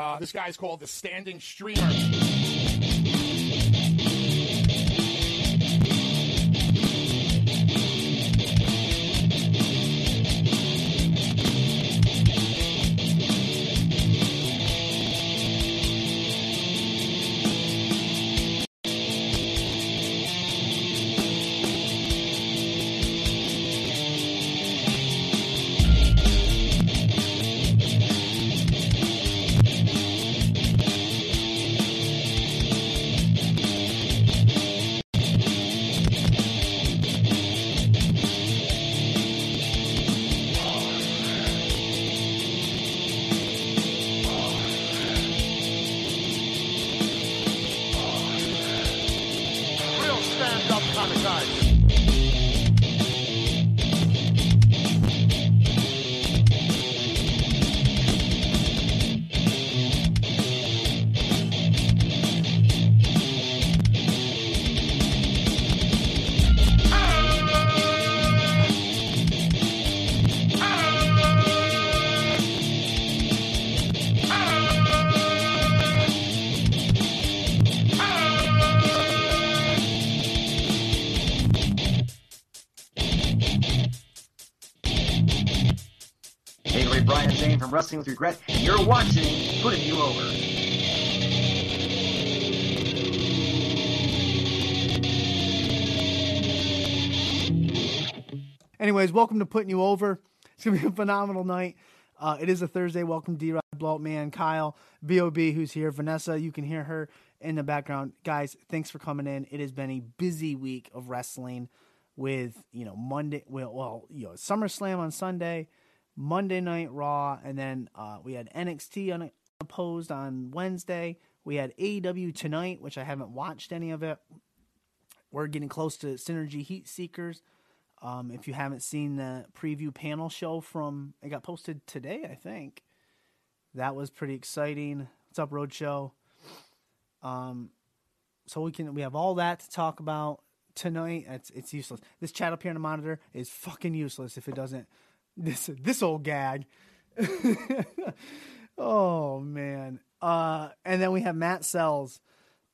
Uh, this guy's called the Standing Streamer. With Regret, you're watching Putting You Over. Anyways, welcome to Putting You Over. It's going to be a phenomenal night. Uh, it is a Thursday. Welcome, D Rod, Blowout Man, Kyle, B.O.B., who's here. Vanessa, you can hear her in the background. Guys, thanks for coming in. It has been a busy week of wrestling with, you know, Monday, well, well you know, SummerSlam on Sunday, Monday Night Raw, and then uh, we had NXT unopposed on Wednesday. We had AEW tonight, which I haven't watched any of it. We're getting close to Synergy Heat Seekers. Um, if you haven't seen the preview panel show from, it got posted today, I think. That was pretty exciting. What's up, Roadshow? Um, so we can we have all that to talk about tonight. It's it's useless. This chat up here on the monitor is fucking useless if it doesn't. This this old gag. oh man. Uh, and then we have Matt Sells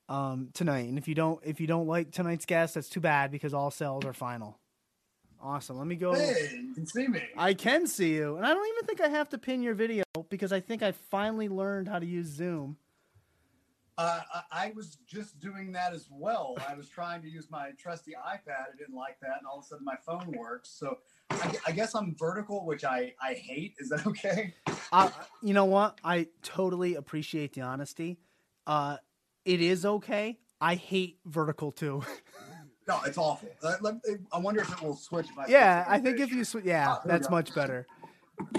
um, tonight. And if you don't if you don't like tonight's guest, that's too bad because all cells are final. Awesome. Let me go. Hey, you can see me. I can see you, and I don't even think I have to pin your video because I think I finally learned how to use Zoom. Uh, I was just doing that as well. I was trying to use my trusty iPad. I didn't like that, and all of a sudden my phone works. So I, I guess I'm vertical, which I, I hate. Is that okay? Uh, you know what? I totally appreciate the honesty. Uh, it is okay. I hate vertical too. No, it's awful. Uh, I wonder if it will switch. Yeah, I think if you sw- yeah, Ah, we that's much better.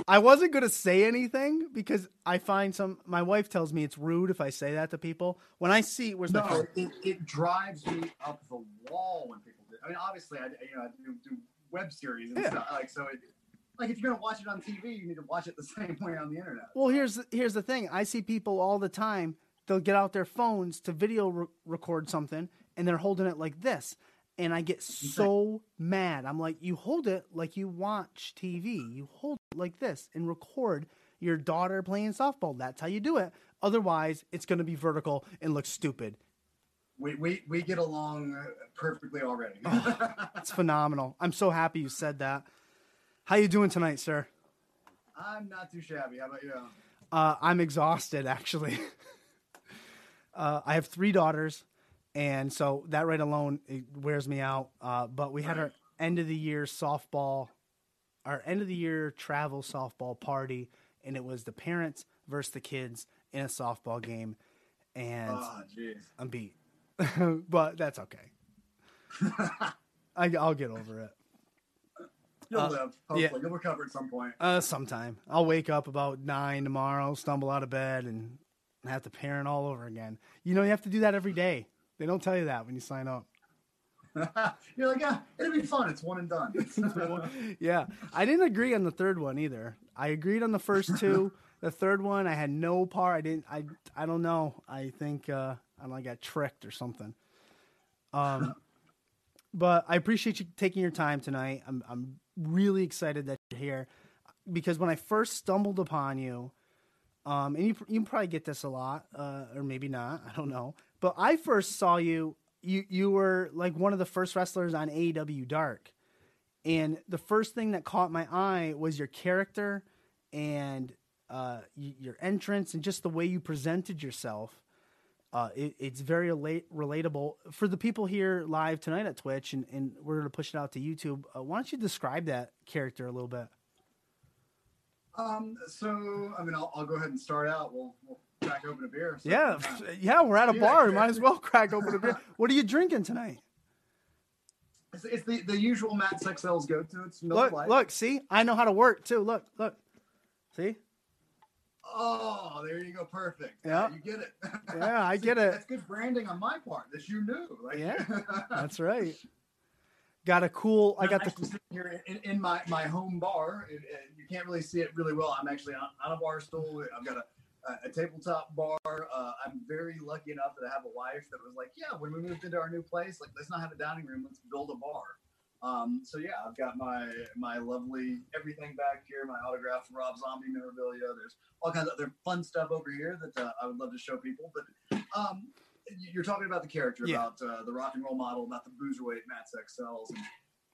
I wasn't gonna say anything because I find some. My wife tells me it's rude if I say that to people. When I see where's No, it, it drives me up the wall when people do. I mean, obviously, I you know I do, do web series and Yeah. stuff like so. It, like if you're gonna watch it on TV, you need to watch it the same way on the internet. Well, here's the- here's the thing. I see people all the time. They'll get out their phones to video re- record something, and they're holding it like this, and I get so mad. I'm like, you hold it like you watch TV. You hold it like this and record your daughter playing softball. That's how you do it. Otherwise, it's going to be vertical and look stupid. We we, we get along uh, perfectly already. It's phenomenal. I'm so happy you said that. How you doing tonight, sir? I'm not too shabby. How about you? Uh, I'm exhausted, actually. uh, I have three daughters, and so that right alone it wears me out. Uh, but we had our end of the year softball, our end of the year travel softball party, and it was the parents versus the kids in a softball game, and Oh. I'm beat. but that's okay. I, I'll get over it. You'll Uh, live. yeah. Hopefully, you'll recover at some point. Uh, sometime. I'll wake up about nine tomorrow, stumble out of bed, and have to parent all over again. You know, you have to do that every day. They don't tell you that when you sign up. You're like, yeah, it'll be fun. It's one and done. yeah, I didn't agree on the third one either. I agreed on the first two. the third one, I had no part. I didn't. I. I don't know. I think uh, I don't I got tricked or something. Um, but I appreciate you taking your time tonight. I'm. I'm really excited that you're here because when I first stumbled upon you, Um, and you you probably get this a lot, uh, or maybe not. I don't know. But I first saw you. You you were like one of the first wrestlers on AEW Dark, and the first thing that caught my eye was your character and uh, your entrance and just the way you presented yourself. Uh, it, it's very rela- relatable for the people here live tonight at Twitch, and, and we're going to push it out to YouTube. Uh, why don't you describe that character a little bit? Um, so I mean, I'll, I'll go ahead and start out. We'll, we'll crack open a beer. So, Yeah, yeah, we're at a bar. We might as well crack open a beer. What are you drinking tonight? it's, it's the, the usual Matt Sexel's go to. It's Miller Look, look, see, I know how to work too. Look, look, see, Oh, there you go. Perfect. Yeah. you get it. Yeah, I See, get it. That's good branding on my part that you knew. Like, Yeah. that's right. Got a cool. I got I'm the. sitting here in, in my, my home bar. It, it- you can't really see it really well. I'm actually on, on a bar stool. I've got a, a, a tabletop bar. Uh, I'm very lucky enough that I have a wife that was like, yeah, when we moved into our new place, like let's not have a dining room, let's build a bar. Um, so yeah, I've got my my lovely everything back here, my autographed Rob Zombie memorabilia. There's all kinds of other fun stuff over here that uh, I would love to show people. But um, you're talking about the character, Yeah. about uh, the rock and roll model, about the boozerweight Matt Sex sells. And,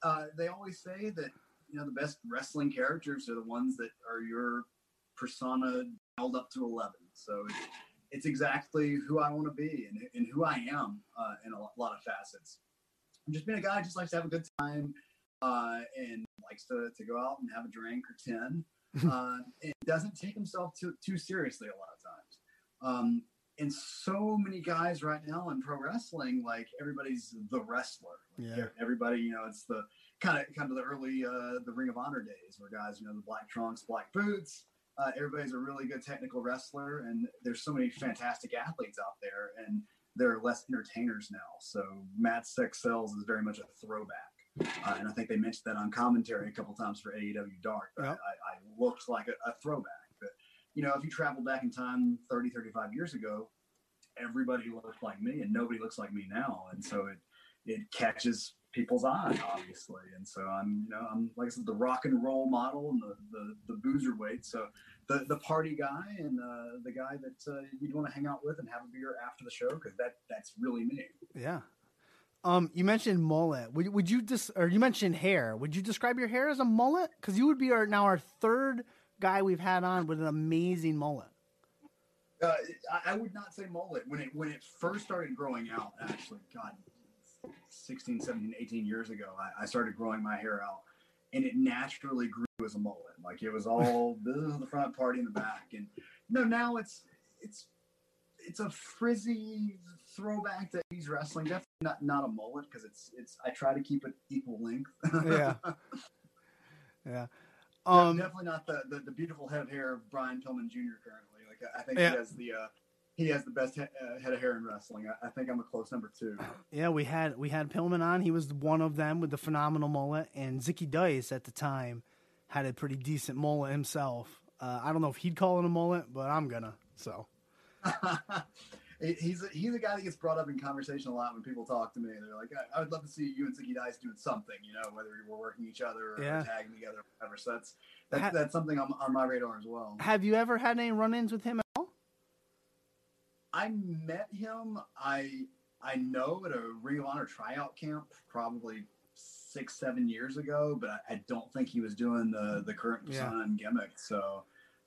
uh, they always say that you know the best wrestling characters are the ones that are your persona dialed up to 11 so it's, it's exactly who i want to be and, and who i am uh, in a lot of facets i'm just being a guy who just likes to have a good time uh, and likes to, to go out and have a drink or 10 uh, and doesn't take himself too, too seriously a lot of times um, and so many guys right now in pro wrestling like everybody's the wrestler Like, Yeah. everybody you know it's the kind of kind of the early uh, the Ring of Honor days where guys, you know, the black trunks, black boots. Uh, everybody's a really good technical wrestler, and there's so many fantastic athletes out there, and there are less entertainers now. So Matt Sex Sells is very much a throwback, uh, and I think they mentioned that on commentary a couple times for AEW Dark. Yep. I, I looked like a, a throwback, but you know, if you travel back in time 30, 35 years ago, everybody looked like me, and nobody looks like me now, and so it it catches people's eye, obviously. And so I'm, you know, I'm like I said, the rock and roll model and the the, the boozer weight. So the the party guy and uh, the guy that uh, you'd want to hang out with and have a beer after the show because that that's really me. Yeah. Um, you mentioned mullet. Would, would you just, or you mentioned hair? Would you describe your hair as a mullet? Because you would be our now our third guy we've had on with an amazing mullet. Uh, I, I would not say mullet when it when it first started growing out. Actually, God, 16, 17, 18 years ago, I, I started growing my hair out, and it naturally grew as a mullet. Like it was all this is the front, party in the back, and no, now it's it's it's a frizzy throwback to 80s wrestling. Definitely not not a mullet because it's it's. I try to keep it equal length. Yeah. Yeah. Um, definitely not the, the the beautiful head of hair of Brian Pillman Jr. Currently, like I think Yeah. he has the uh, he has the best he- uh, head of hair in wrestling. I, I think I'm a close number two. yeah, we had we had Pillman on. He was one of them with the phenomenal mullet, and Zicky Dice at the time had a pretty decent mullet himself. Uh, I don't know if he'd call it a mullet, but I'm gonna. So he's a, he's a guy that gets brought up in conversation a lot when people talk to me. They're like, I, I would love to see you and Zicky Dice doing something, you know, whether we're working each other or Yeah. tagging together, or whatever. So that's that's, Ha- that's something on, on my radar as well. have you ever had any run-ins with him? I met him. I I know at a Ring Honor tryout camp probably six seven years ago, but I, I don't think he was doing the the current Yeah. and gimmick. So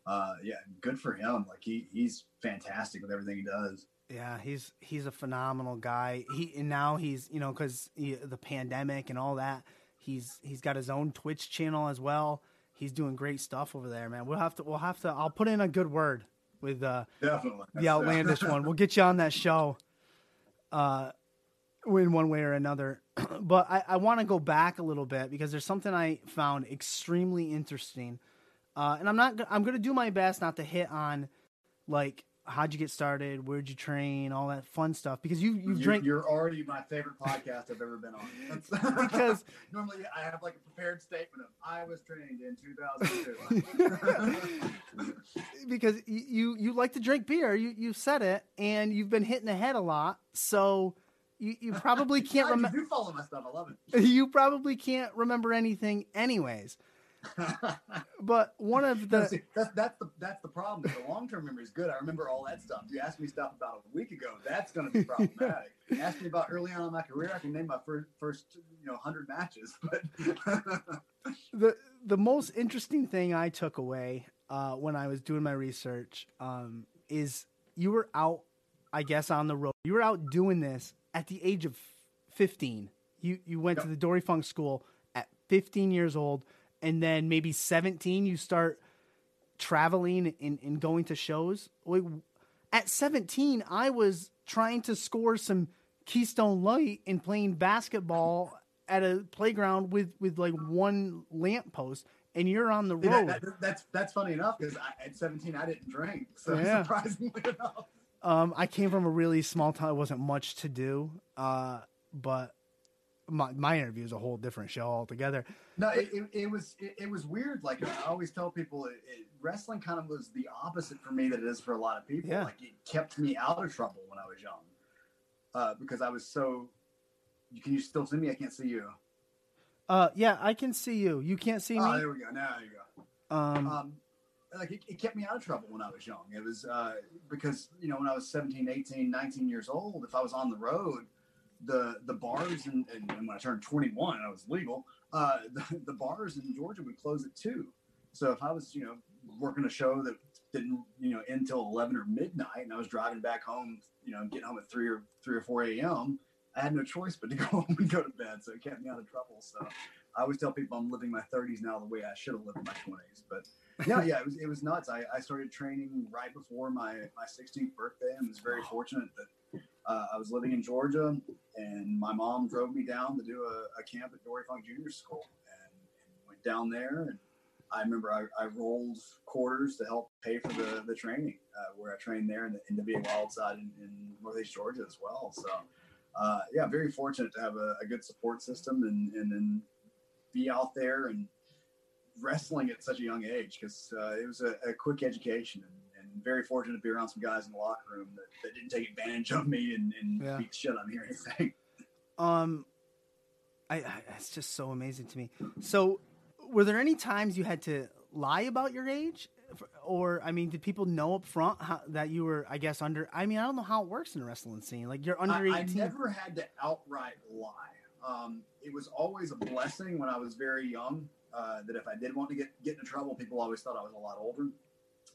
uh, yeah, good for him. Like he he's fantastic with everything he does. Yeah, he's he's a phenomenal guy. He and now he's you know because the pandemic and all that. He's he's got his own Twitch channel as well. He's doing great stuff over there, man. We'll have to we'll have to. I'll put in a good word with uh, Definitely the outlandish one. We'll get you on that show, uh, in one way or another. but I, I want to go back a little bit because there's something I found extremely interesting, uh, and I'm not. I'm going to do my best not to hit on like how'd you get started, where'd you train, all that fun stuff because you you've you, drank. You're already my favorite podcast I've ever been on. That's, Because- normally I have like a prepared statement of I was trained in 2002. because you you like to drink beer. You you said it, and you've been hitting the head a lot, so you, you probably can't remember. You do follow my stuff. I love it. you probably can't remember anything anyways but one of the See, that's that's the that's the problem. The long term memory is good. I remember all that stuff. You asked me stuff about a week ago. That's going to be problematic. You asked me about early on in my career. I can name my first first you know hundred matches, but the the most interesting thing I took away uh, when I was doing my research um, is you were out, I guess, on the road. You were out doing this at the age of fifteen. You you went to the Dory Funk School at fifteen years old, and then maybe seventeen you start traveling and, and going to shows. At seventeen, I was trying to score some Keystone Light and playing basketball at a playground with with like one lamppost, and you're on the road. that, that, that's that's funny enough because at 17 I didn't drink. So Yeah. surprisingly enough, Um, I came from a really small town. It wasn't much to do, uh, but my my interview is a whole different show altogether. no, it, it, it was it, it was weird. Like I always tell people, wrestling kind of was the opposite for me that it is for a lot of people. Yeah. Like it kept me out of trouble when I was young uh, because I was so. Can you still see me? I can't see you. Uh, yeah, I can see you. You can't see Oh, me. there we go. Now you go. Um, um, like it, it kept me out of trouble when I was young. It was uh, because you know when I was 17, 18, 19 years old, if I was on the road, the the bars and, and, when I turned 21, I was legal. Uh, the, the bars in Georgia would close at two. So if I was you know working a show that didn't you know end till 11 or midnight, and I was driving back home, you know, getting home at three or three or four a.m. I had no choice but to go home and go to bed. So it kept me out of trouble. So I always tell people I'm living my 30s now the way I should have lived my 20s. But yeah, yeah, it was it was nuts. I, I started training right before my my 16th birthday, and was very fortunate that uh, I was living in Georgia, and my mom drove me down to do a, a camp at Dory Funk Junior School, and, and went down there. And I remember I, I rolled quarters to help pay for the the training uh, where I trained there in the NWA Wildside in, in Northeast Georgia as well. So. Uh, yeah, very fortunate to have a, a good support system and, and then be out there and wrestling at such a young age because uh, it was a, a quick education and very fortunate to be around some guys in the locker room that, that didn't take advantage of me and, and Yeah. beat the shit out of me or anything. um, I, I it's just so amazing to me. So, were there any times you had to lie about your age, or I mean, did people know up front how, that you were, I guess, under? I mean, I don't know how it works in the wrestling scene. Like you're under I, I eighteen. never had to outright lie. Um, it was always a blessing when I was very young uh, that if I did want to get, get into trouble, people always thought I was a lot older.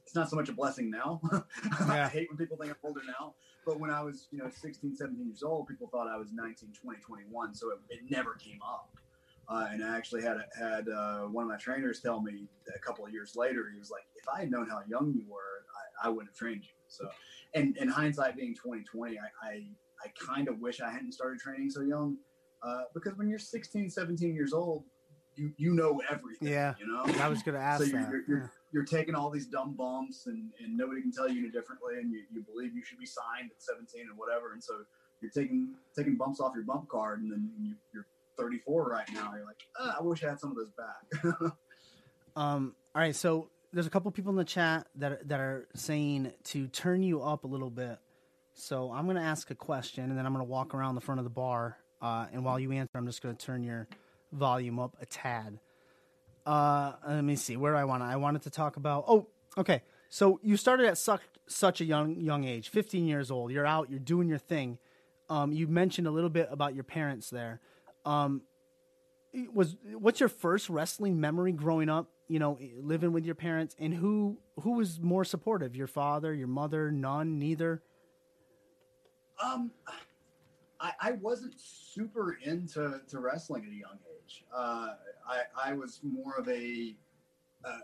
It's not so much a blessing now. I hate when people think I'm older now. But when I was, you know, 16, 17 years old, people thought I was 19, 20, 21. So it, it never came up. Uh, and I actually had had uh, one of my trainers tell me a couple of years later, he was like, if I had known how young you were, I, I wouldn't have trained you. So, and in hindsight being 2020, I, I, I kind of wish I hadn't started training so young uh, because when you're 16, 17 years old, you, you know everything, Yeah. you know? I was going to ask so that. you're, you're, you're taking all these dumb bumps and, and nobody can tell you any differently and you, you believe you should be signed at 17 and whatever and so you're taking taking bumps off your bump card and then you, you're 34 right now you're like ah, i wish i had some of those back Um, all right, so there's a couple people in the chat that are, that are saying to turn you up a little bit. So I'm going to ask a question, and then I'm going to walk around the front of the bar. Uh, and while you answer, I'm just going to turn your volume up a tad. Uh, let me see. Where I want? I wanted to talk about. Oh, okay. So you started at such such a young young age, 15 years old. You're out. You're doing your thing. Um, you mentioned a little bit about your parents there. Um, was what's your first wrestling memory growing up? You know, living with your parents, and who who was more supportive? Your father, your mother, none, neither. um I, I wasn't super into to wrestling at a young age uh, I, I was more of a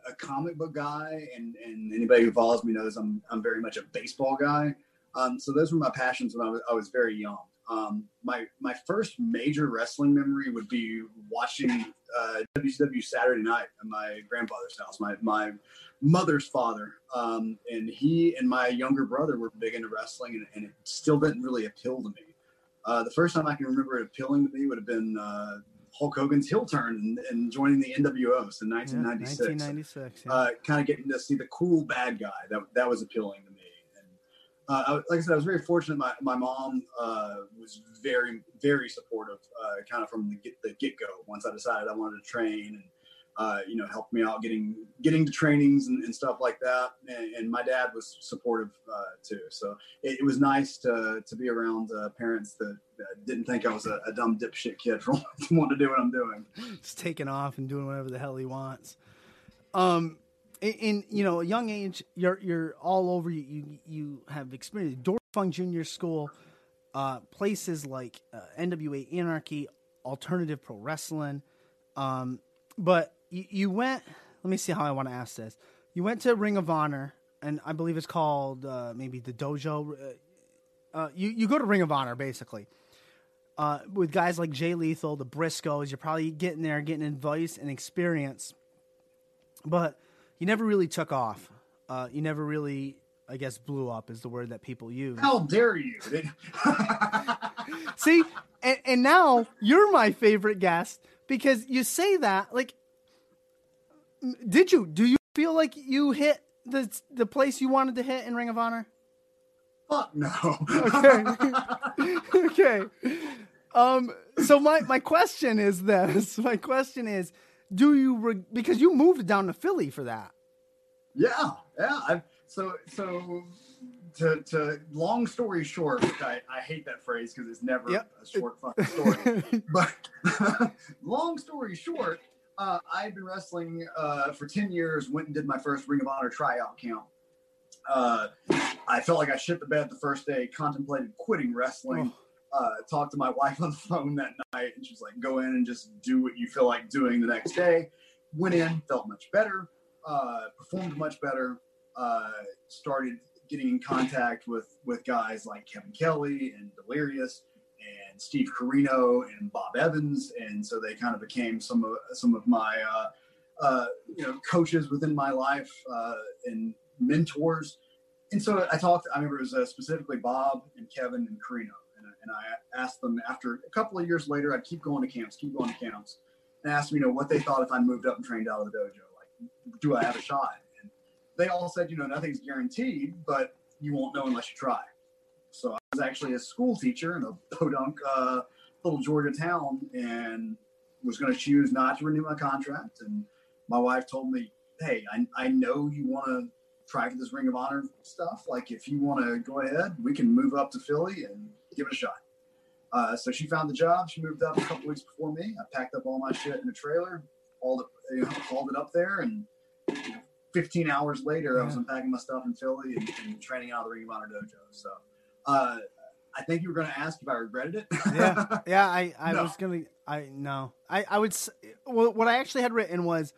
a, comic book guy and, and anybody who follows me knows I'm, I'm very much a baseball guy um, so those were my passions when I was, I was very young um, my my first major wrestling memory would be watching uh, WCW Saturday Night at my grandfather's house. My my mother's father, um, and he and my younger brother were big into wrestling, and, and it still didn't really appeal to me. Uh, the first time I can remember it appealing to me would have been uh, Hulk Hogan's heel turn and, and joining the NWO in 1996 1996. Yeah. uh, kind of getting to see the cool bad guy. That that was appealing to me. And uh, I, like I said, I was very fortunate. My my mom uh, was very very supportive, uh, kind of from the get the get go. Once I decided I wanted to train, and uh, you know, helped me out getting getting to trainings and, and stuff like that. And, and, my dad was supportive uh, too. So it, it, was nice to to be around uh, parents that, didn't think I was a, a dumb dipshit kid for wanting to do what I'm doing. Just taking off and doing whatever the hell he wants. Um, in, in you know a young age, you're you're all over. You you, you have experience. Dory Funk Junior School, uh, places like uh, NWA Anarchy, Alternative Pro Wrestling. Um, but you, you went. Let me see how I want to ask this. You went to Ring of Honor, and I believe it's called uh, maybe the Dojo. Uh, uh, you you go to Ring of Honor basically. Uh, with guys like Jay Lethal, the Briscoes, you're probably getting there, getting advice and experience, but you never really took off. Uh, you never really, I guess, blew up is the word that people use. How dare you? See, and, and now you're my favorite guest because you say that like did you do you feel like you hit the the place you wanted to hit in Ring of Honor? Fuck no. okay. okay. Um so my my question is this. My question is do you re- because you moved down to Philly for that? Yeah. Yeah, I so so to, to long story short, I, I hate that phrase because it's never yep. a short fucking story. but long story short, uh, I've been wrestling uh, for 10 years, went and did my first Ring of Honor tryout count. Uh, I felt like I shit the bed the first day, contemplated quitting wrestling. Oh. Uh, talked to my wife on the phone that night, and she's like, "Go in and just do what you feel like doing the next day." Went in, felt much better, uh, performed much better, uh, started getting in contact with with guys like Kevin Kelly and Delirious and Steve Corino and Bob Evans, and so they kind of became some of some of my uh, uh, you know coaches within my life uh, and mentors. And so I talked. I remember it was uh, specifically Bob and Kevin and Corino, and, and I asked them after a couple of years later. I'd keep going to camps, keep going to camps, and asked them, you know, what they thought if I moved up and trained out of the dojo. Like, do I have a shot? And they all said, you know, nothing's guaranteed, but you won't know unless you try. So I was actually a school teacher in a podunk uh, little Georgia town and was going to choose not to renew my contract. And my wife told me, hey, I, I know you want to try for this Ring of Honor stuff. Like, if you want to go ahead, we can move up to Philly and give it a shot. Uh, so she found the job. She moved up a couple weeks before me. I packed up all my shit in a trailer, hauled it, you know, hauled it up there, and you know, 15 hours later, yeah. I was unpacking my stuff in Philly and, and, training out of the Ring of Honor dojo. So, uh, I think you were going to ask if I regretted it. yeah, yeah. I, I no. was going to. I no. I I would. Well, what I actually had written was,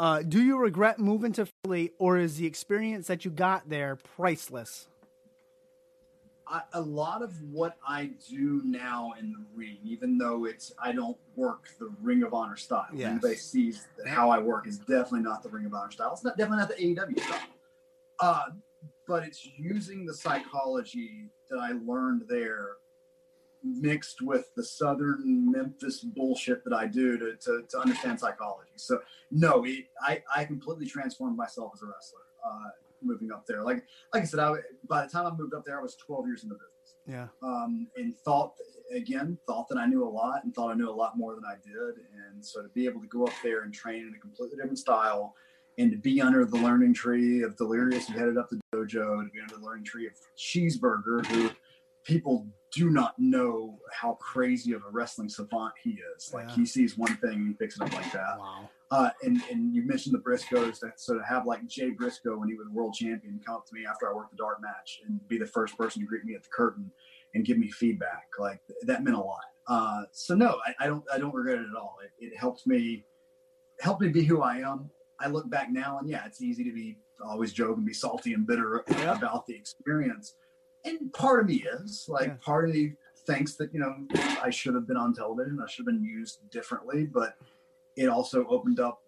uh, do you regret moving to Philly, or is the experience that you got there priceless? I, a lot of what I do now in the ring, even though it's I don't work the Ring of Honor style. Yes. Anybody sees how I work is definitely not the Ring of Honor style. It's not definitely not the AEW style. Uh, but it's using the psychology that I learned there mixed with the southern memphis bullshit that i do to, to, to understand psychology so no it, I, I completely transformed myself as a wrestler uh, moving up there. Like like I said, I, by the time I moved up there, I was 12 years in the business. Yeah. Um, and thought again, thought that I knew a lot, and thought I knew a lot more than I did. And so to be able to go up there and train in a completely different style, and to be under the learning tree of Delirious, who headed up the dojo, to be under the learning tree of Cheeseburger, who people do not know how crazy of a wrestling savant he is. Like yeah. he sees one thing and he picks it up like that. Wow. Uh, and and you mentioned the Briscoes. That, so to have like Jay Briscoe when he was world champion come up to me after I worked the dark match and be the first person to greet me at the curtain and give me feedback, like that meant a lot. Uh, so no, I, I, don't I don't regret it at all. It, it helps me helped me be who I am. I look back now and yeah, it's easy to be always joke and be salty and bitter yeah. about the experience. And part of me is like yeah. part of me thinks that you know I should have been on television. I should have been used differently, but it also opened up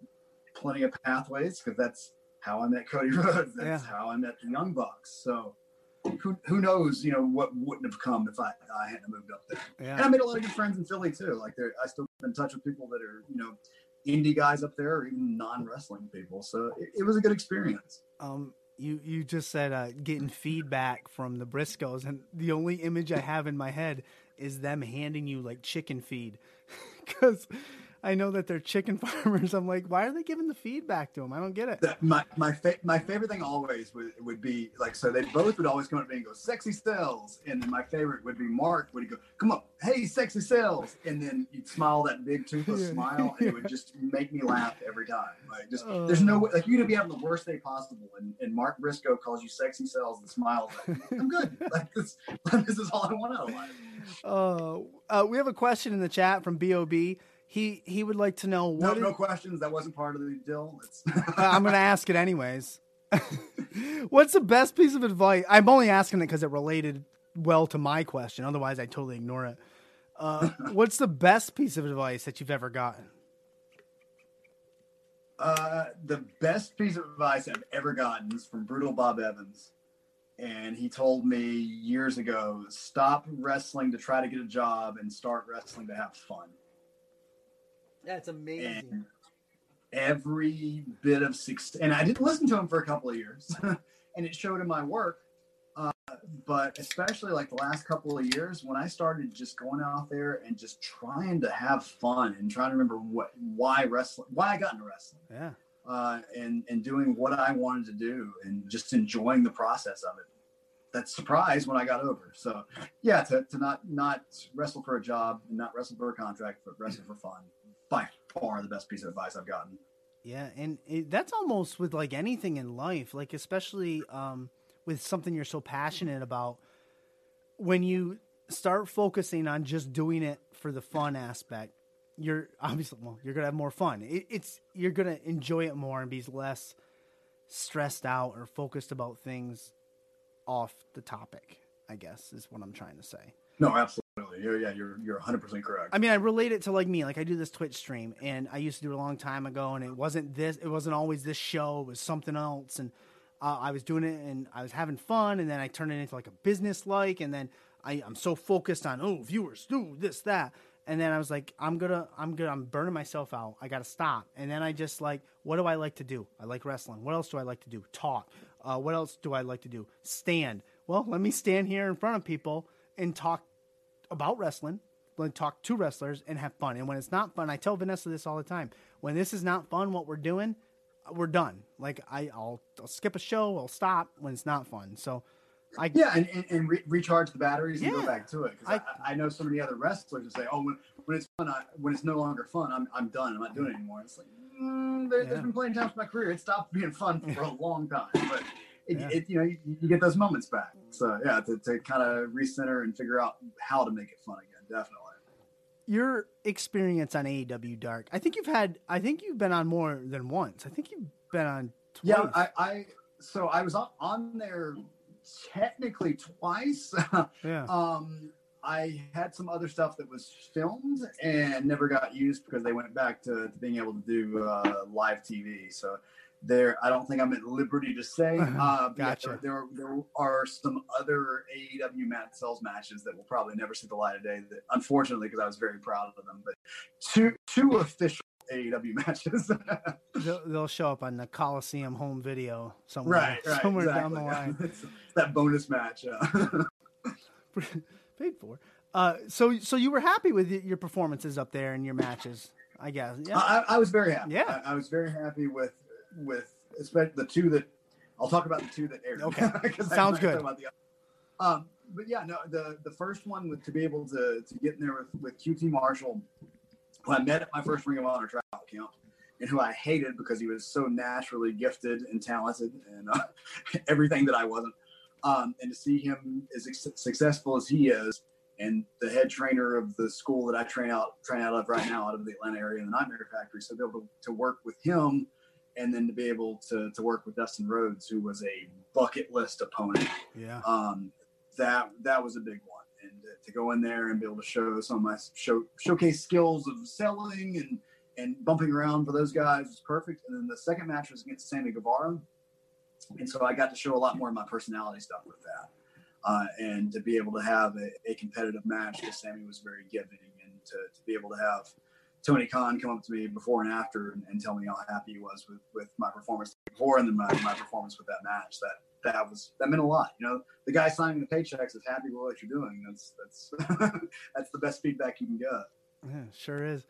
plenty of pathways because that's how I met Cody Rhodes. That's yeah. how I met the Young Bucks. So who who knows, you know, what wouldn't have come if I, I hadn't moved up there. And I made a lot of good friends in Philly too. Like I still in touch with people that are, you know, indie guys up there or even non wrestling people. So it, it, was a good experience. Um you you just said uh, getting feedback from the Briscoes, and the only image I have in my head is them handing you like chicken feed, because I know that they're chicken farmers. I'm like, why are they giving the feedback to them? I don't get it. The- my my fa- my favorite thing always would, would be like so they both would always come up to me and go sexy Sells and then my favorite would be Mark would he go come on hey sexy Sells and then you'd smile that big toothless Yeah. smile and it would just make me laugh every time like just there's no way like you to be having the worst day possible and, and Mark Briscoe calls you sexy Sells and smiles like, I'm good like this this is all I want out of life Uh, uh, we have a question in the chat from Bob. He he would like to know no what. is- no questions that wasn't part of the deal I'm going to ask it anyways. What's the best piece of advice? I'm only asking it because it related well to my question. Otherwise, I totally ignore it. Uh, what's the best piece of advice that you've ever gotten? Uh, the best piece of advice I've ever gotten is from Brutal Bob Evans. And he told me years ago stop wrestling to try to get a job and start wrestling to have fun. That's And every bit of success, and I didn't listen to him for a couple of years, and it showed in my work. Uh, but especially like the last couple of years, when I started just going out there and just trying to have fun and trying to remember what why wrestling, why I got into wrestling Yeah. uh, and and doing what I wanted to do and just enjoying the process of it. That surprise when I got over. So yeah, to, to not not wrestle for a job, and not wrestle for a contract, but wrestle for fun. By far the best piece of advice I've gotten. Yeah, and it, that's almost with like anything in life, like especially um, with something you're so passionate about. When you start focusing on just doing it for the fun aspect, you're obviously well, you're gonna have more fun. It, it's you're gonna enjoy it more and be less stressed out or focused about things off the topic. I guess is what I'm trying to say. No, absolutely. You're, yeah, you're you're 100 percent correct. I mean, I relate it to like me. Like I do this Twitch stream, and I used to do it a long time ago, and it wasn't this. It wasn't always this show. It was something else, and uh, I was doing it, and I was having fun, and then I turned it into like a business like, and then I, I'm so focused on oh viewers, do this that, and then I was like, I'm gonna, I'm gonna, I'm burning myself out. I gotta stop, and then I just like, what do I like to do? I like wrestling. What else do I like to do? Talk. Uh, what else do I like to do? Stand. Well, let me stand here in front of people and talk about wrestling, like talk to wrestlers and have fun. And when it's not fun, I tell Vanessa this all the time. When this is not fun, what we're doing, we're done. Like I, I'll, I'll skip a show, I'll stop when it's not fun. So, I Yeah, and, and, and re- recharge the batteries and go back to it. 'Cause I, I, know so many other wrestlers that say, "Oh, when, when it's fun, I, when it's no longer fun, I'm, I'm done. I'm not doing it anymore." It's like mm, there, Yeah. there's been plenty of times in my career it stopped being fun for a long time, but it, Yeah. it you know you, you get those moments back. So yeah, to, to kind of recenter and figure out how to make it fun again, definitely. your experience on AEW Dark, I think you've had, I think you've been on more than once. I think you've been on twice. Yeah, I, I so I was on, on there technically twice. yeah. Um, I had some other stuff that was filmed and never got used because they went back to, to being able to do uh, live TV. So there, I don't think I'm at liberty to say. Uh, but yeah, Gotcha. there, there, there are some other AEW Matt Sells matches that will probably never see the light of day. That unfortunately, because I was very proud of them, but two two official AEW matches. they'll, they'll show up on the Coliseum home video somewhere, right, right, somewhere exactly. down the line. It's that bonus match. Uh, paid for. Uh, so so you were happy with your performances up there and your matches, I guess. Yeah. I, I was very happy. Yeah. I, I was very happy with with especially the two that I'll talk about the two that aired. Okay. Sounds good. about the other. Um, but yeah, no, the the first one was to be able to to get in there with with QT Marshall, who I met at my first Ring of Honor tryout camp, and who I hated because he was so naturally gifted and talented and uh, everything that I wasn't. Um, and to see him as suc- successful as he is, and the head trainer of the school that I train out train out of right now, out of the Atlanta area in the Nightmare Factory, so to be able to, to work with him, and then to be able to to work with Dustin Rhodes, who was a bucket list opponent yeah. um, that that was a big one. And to go in there and be able to show some of my show, showcase skills of selling and and bumping around for those guys was perfect. And then the second match was against Sammy Guevara, and so I got to show a lot more of my personality stuff with that. Uh, and to be able to have a, a competitive match because Sammy was very giving, and to, to be able to have Tony Khan come up to me before and after and, and tell me how happy he was with, with my performance before and then my, my performance with that match. That that was that meant a lot. You know, the guy signing the paychecks is happy with what you're doing. That's that's that's the best feedback you can get. Yeah, sure is.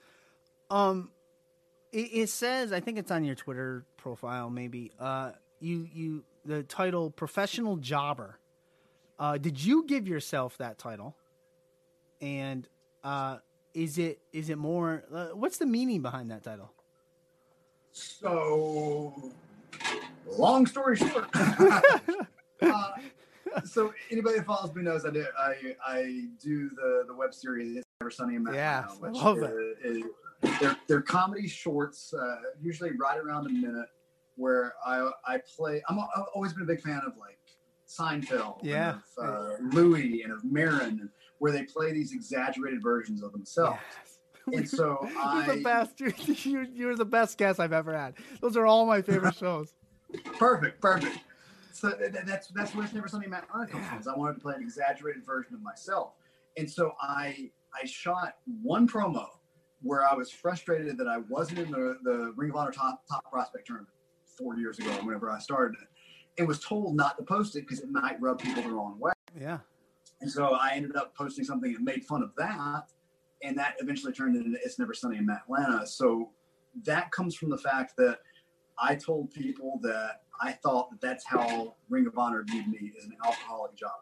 Um, it, it says I think it's on your Twitter profile. Maybe uh, you you the title professional jobber. Uh, did you give yourself that title? And uh, is it is it more? Uh, what's the meaning behind that title? So, long story short. uh, so anybody that follows me knows I do I I do the the web series It's Never Sunny in Matt Yeah, Now, which love it. is- is- they're they're comedy shorts, uh, usually right around a minute, where I I play. I'm, I've always been a big fan of like Seinfeld, Yeah. and of, uh, Louis, and of Maron, where they play these exaggerated versions of themselves. And so You're I the best. You're, you're, you're the best guest I've ever had. Those are all my favorite shows. Perfect, perfect. So th- th- that's that's where it's never something Matt Ryan comes from. I wanted to play an exaggerated version of myself, and so I I shot one promo where I was frustrated that I wasn't in the, the Ring of Honor top top prospect tournament four years ago, whenever I started it, and was told not to post it because it might rub people the wrong way. Yeah. And so I ended up posting something that made fun of that, and that eventually turned into It's Never Sunny in Atlanta. So that comes from the fact that I told people that I thought that that's how Ring of Honor viewed me as an alcoholic jobber.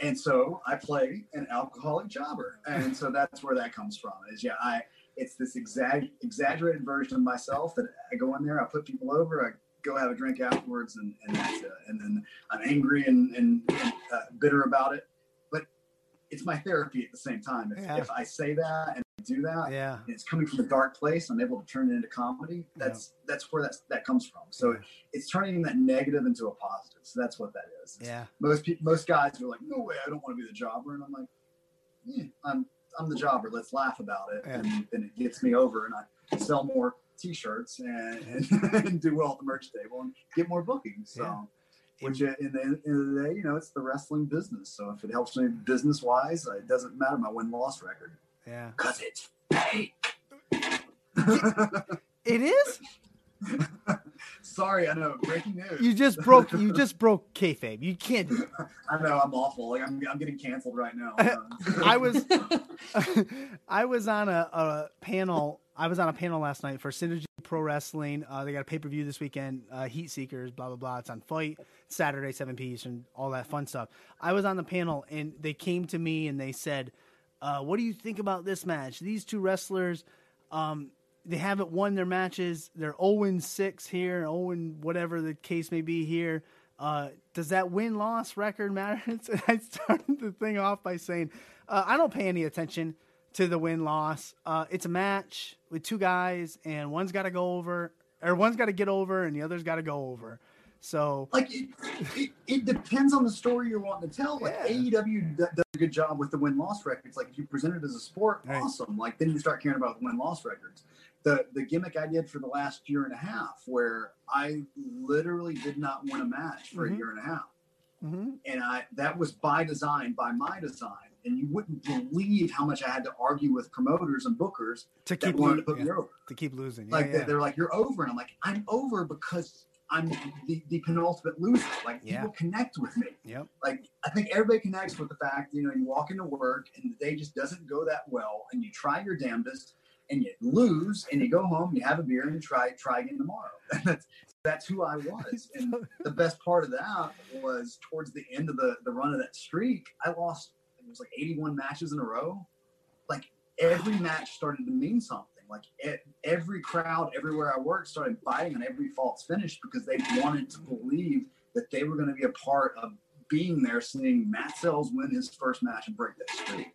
And so I play an alcoholic jobber, and so that's where that comes from. Is yeah, I it's this exag- exaggerated version of myself that I go in there, I put people over, I go have a drink afterwards, and, and that's it. And then I'm angry and, and, and uh, bitter about it, but it's my therapy at the same time. If, Yeah. if I say that and do that, Yeah. and it's coming from a dark place, I'm able to turn it into comedy. That's that's where that's, that comes from. So Yeah. it's turning that negative into a positive. So that's what that is. Yeah. Most people, most guys are like, no way, I don't want to be the jobber, and I'm like, yeah, I'm I'm the jobber. Let's laugh about it, Yeah. and then it gets me over, and I sell more T-shirts and, and, and do well at the merch table and get more bookings. So. Yeah. Which uh, in the end of the day, you know, it's the wrestling business. So if it helps me business wise, it doesn't matter my win loss record Yeah. because it's fake. It is. Sorry, I know. Breaking news. You just broke. You just broke kayfabe. You can't do. It. I know I'm awful. Like I'm, I'm getting canceled right now. I was I was on a, a panel. I was on a panel last night for Synergy Pro Wrestling. Uh, they got a pay per view this weekend. Uh, Heat Seekers, blah blah blah. It's on FITE Saturday, seven p. and all that fun stuff. I was on the panel, and they came to me and they said, uh, "What do you think about this match? These two wrestlers." Um, they haven't won their matches. They're 0 6 here, 0 whatever the case may be here. Uh, does that win loss record matter? And I started the thing off by saying, uh, I don't pay any attention to the win loss. Uh, it's a match with two guys, and one's got to go over, or one's got to get over, and the other's got to go over. So, like it, it, it depends on the story you're wanting to tell. Like Yeah. AEW d- does a good job with the win loss records. Like if you present it as a sport, Right. awesome. Like then you start caring about the win loss records. The the gimmick I did for the last year and a half, where I literally did not win a match for Mhm. a year and a half. mhm. and I that was by design, by my design. And you wouldn't believe how much I had to argue with promoters and bookers to keep wanted to put yeah, me over. to keep losing. Like yeah, they- yeah. they're like, "You're over," and I'm like, "I'm over because I'm the, the penultimate loser." Like Yeah. people connect with me. Yep. Like I think everybody connects with the fact, you know, you walk into work and the day just doesn't go that well, and you try your damnedest, and you lose, and you go home, you have a beer, and you try try again tomorrow. that's that's who I was. And the best part of that was towards the end of the, the run of that streak, I lost it was like 81 matches in a row. Like every match started to mean something. Like every crowd, everywhere I worked, started biting on every false finish because they wanted to believe that they were going to be a part of being there, seeing Matt Sells win his first match and break that streak.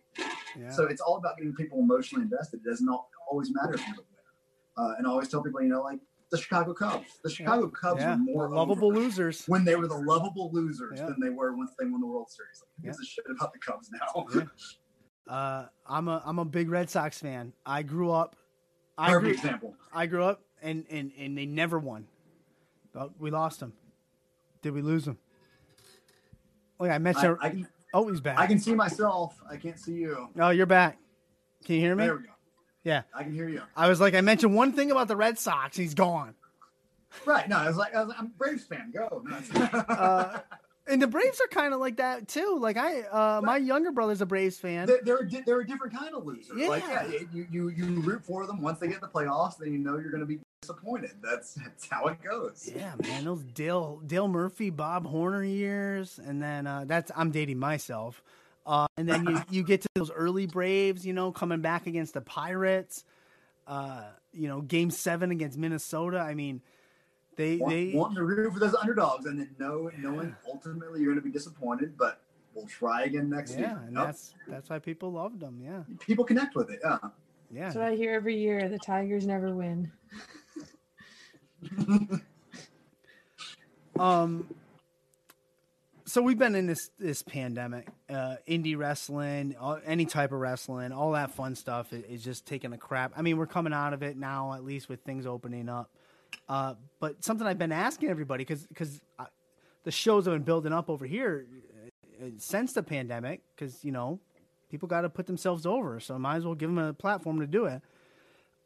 yeah. So it's all about getting people emotionally invested. It doesn't always matter if you're the winner. Uh, and I always tell people, you know, like the Chicago Cubs. The Chicago Cubs yeah. were more lovable losers. when they were the lovable losers Yeah. than they were once they won the World Series. Like, who gives a shit about the Cubs now? Uh, I'm a I'm a big Red Sox fan. I grew up. I Perfect grew, example. I grew up and, and, and they never won. But we lost them. Did we lose them? Oh yeah, I I, mentioned. I can oh, he's back. I can see myself. I can't see you. oh, you're back. Can you hear me? There we go. Yeah. I can hear you. I was like, I mentioned one thing about the Red Sox. He's gone. Right. No, I was like, I I'm a Braves fan. Go. No, Uh, And the Braves are kind of like that too. Like I, uh, my younger brother's a Braves fan. They're, they're, a di- they're a different kind of loser. Like, Yeah. yeah, you, you, you root for them once they get in the playoffs, then you know you're going to be disappointed. That's, that's how it goes. Yeah, man, those Dale Dale Murphy, Bob Horner years, and then uh, that's I'm dating myself. Uh, and then you, you get to those early Braves, you know, coming back against the Pirates. Uh, you know, Game Seven against Minnesota. I mean, they Want, they wanting to root for those underdogs and then know, knowing ultimately you're going to be disappointed, but we'll try again next yeah, year. and Yep. that's that's why people loved them. Yeah, People connect with it. Yeah. yeah. That's what I hear every year. The Tigers never win. Um, so we've been in this this pandemic, uh, indie wrestling, all, any type of wrestling, all that fun stuff is, is just taking a crap. I mean, we're coming out of it now, at least with things opening up. Uh, but something I've been asking everybody because because the shows have been building up over here uh, since the pandemic because you know people got to put themselves over, so might as well give them a platform to do it.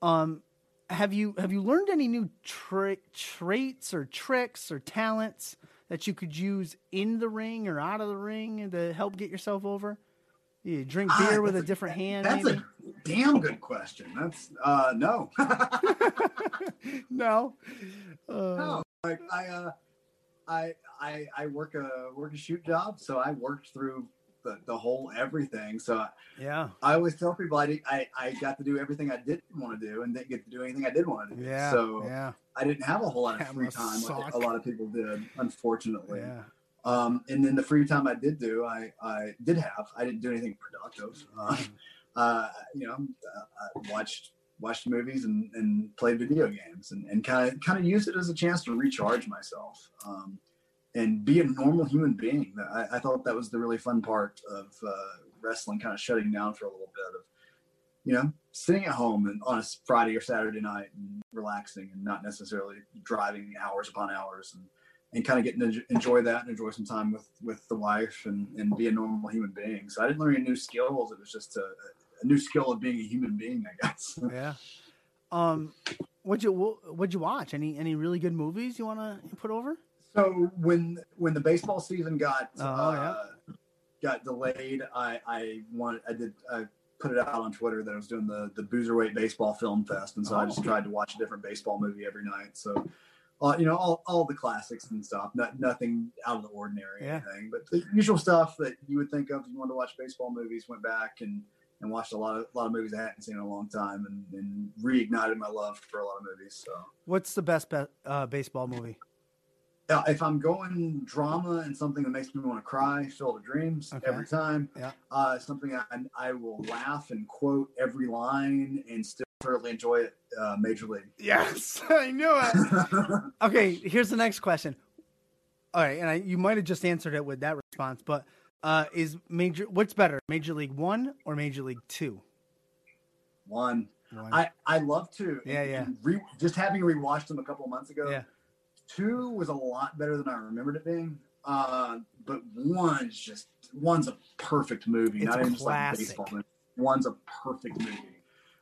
Um, have you have you learned any new tra- traits or tricks or talents that you could use in the ring or out of the ring to help get yourself over? You drink Ah, beer with a that's different hand, That's maybe? a damn good question. That's, uh, no. no. Uh, no. Like, I, uh, I, I, I work a, work a shoot job. So I worked through the, the whole everything. So Yeah. I always tell people I, did, I, I got to do everything I didn't want to do and didn't get to do anything I did want to do. Yeah. So yeah. I didn't have a whole lot of free time like a lot of people did, unfortunately. Yeah. Um, and then the free time I did do, I, I did have. I didn't do anything productive. Uh, uh, you know, uh, I watched watched movies and, and played video games and, and kind of kind of used it as a chance to recharge myself um, and be a normal human being. I, I thought that was the really fun part of uh, wrestling, kind of shutting down for a little bit of, you know, sitting at home and on a Friday or Saturday night and relaxing and not necessarily driving hours upon hours and and kind of getting to enjoy that and enjoy some time with with the wife and and be a normal human being. So I didn't learn any new skills. It was just a, a new skill of being a human being, I guess. Yeah. Um, what'd you what'd you watch? Any any really good movies you want to put over? So when when the baseball season got Oh, uh, got delayed, I I wanted I did I put it out on Twitter that I was doing the the Boozerweight Baseball Film Fest, and so I Oh. just tried to watch a different baseball movie every night. So. Uh, you know all, all the classics and stuff. Not nothing out of the ordinary or Yeah. anything, but the usual stuff that you would think of if you wanted to watch baseball movies. Went back and, and watched a lot of a lot of movies I hadn't seen in a long time, and, and reignited my love for a lot of movies. So What's the best be- uh, baseball movie? If I'm going drama and something that makes me want to cry, Field of Dreams Okay. every time. Yeah. Uh, something I, I will laugh and quote every line and still thoroughly enjoy it. Uh, Major League. Yes, I knew it. okay, here's the next question. All right, and I, you might have just answered it with that response, but uh, is major what's better, Major League One or Major League Two? One. One. I, I love two. Yeah, And- yeah. and Re, just having rewatched them a couple of months ago. yeah, Two was a lot better than I remembered it being. Uh, but one's just one's a perfect movie. It's not even just like baseball movie. One's a perfect movie.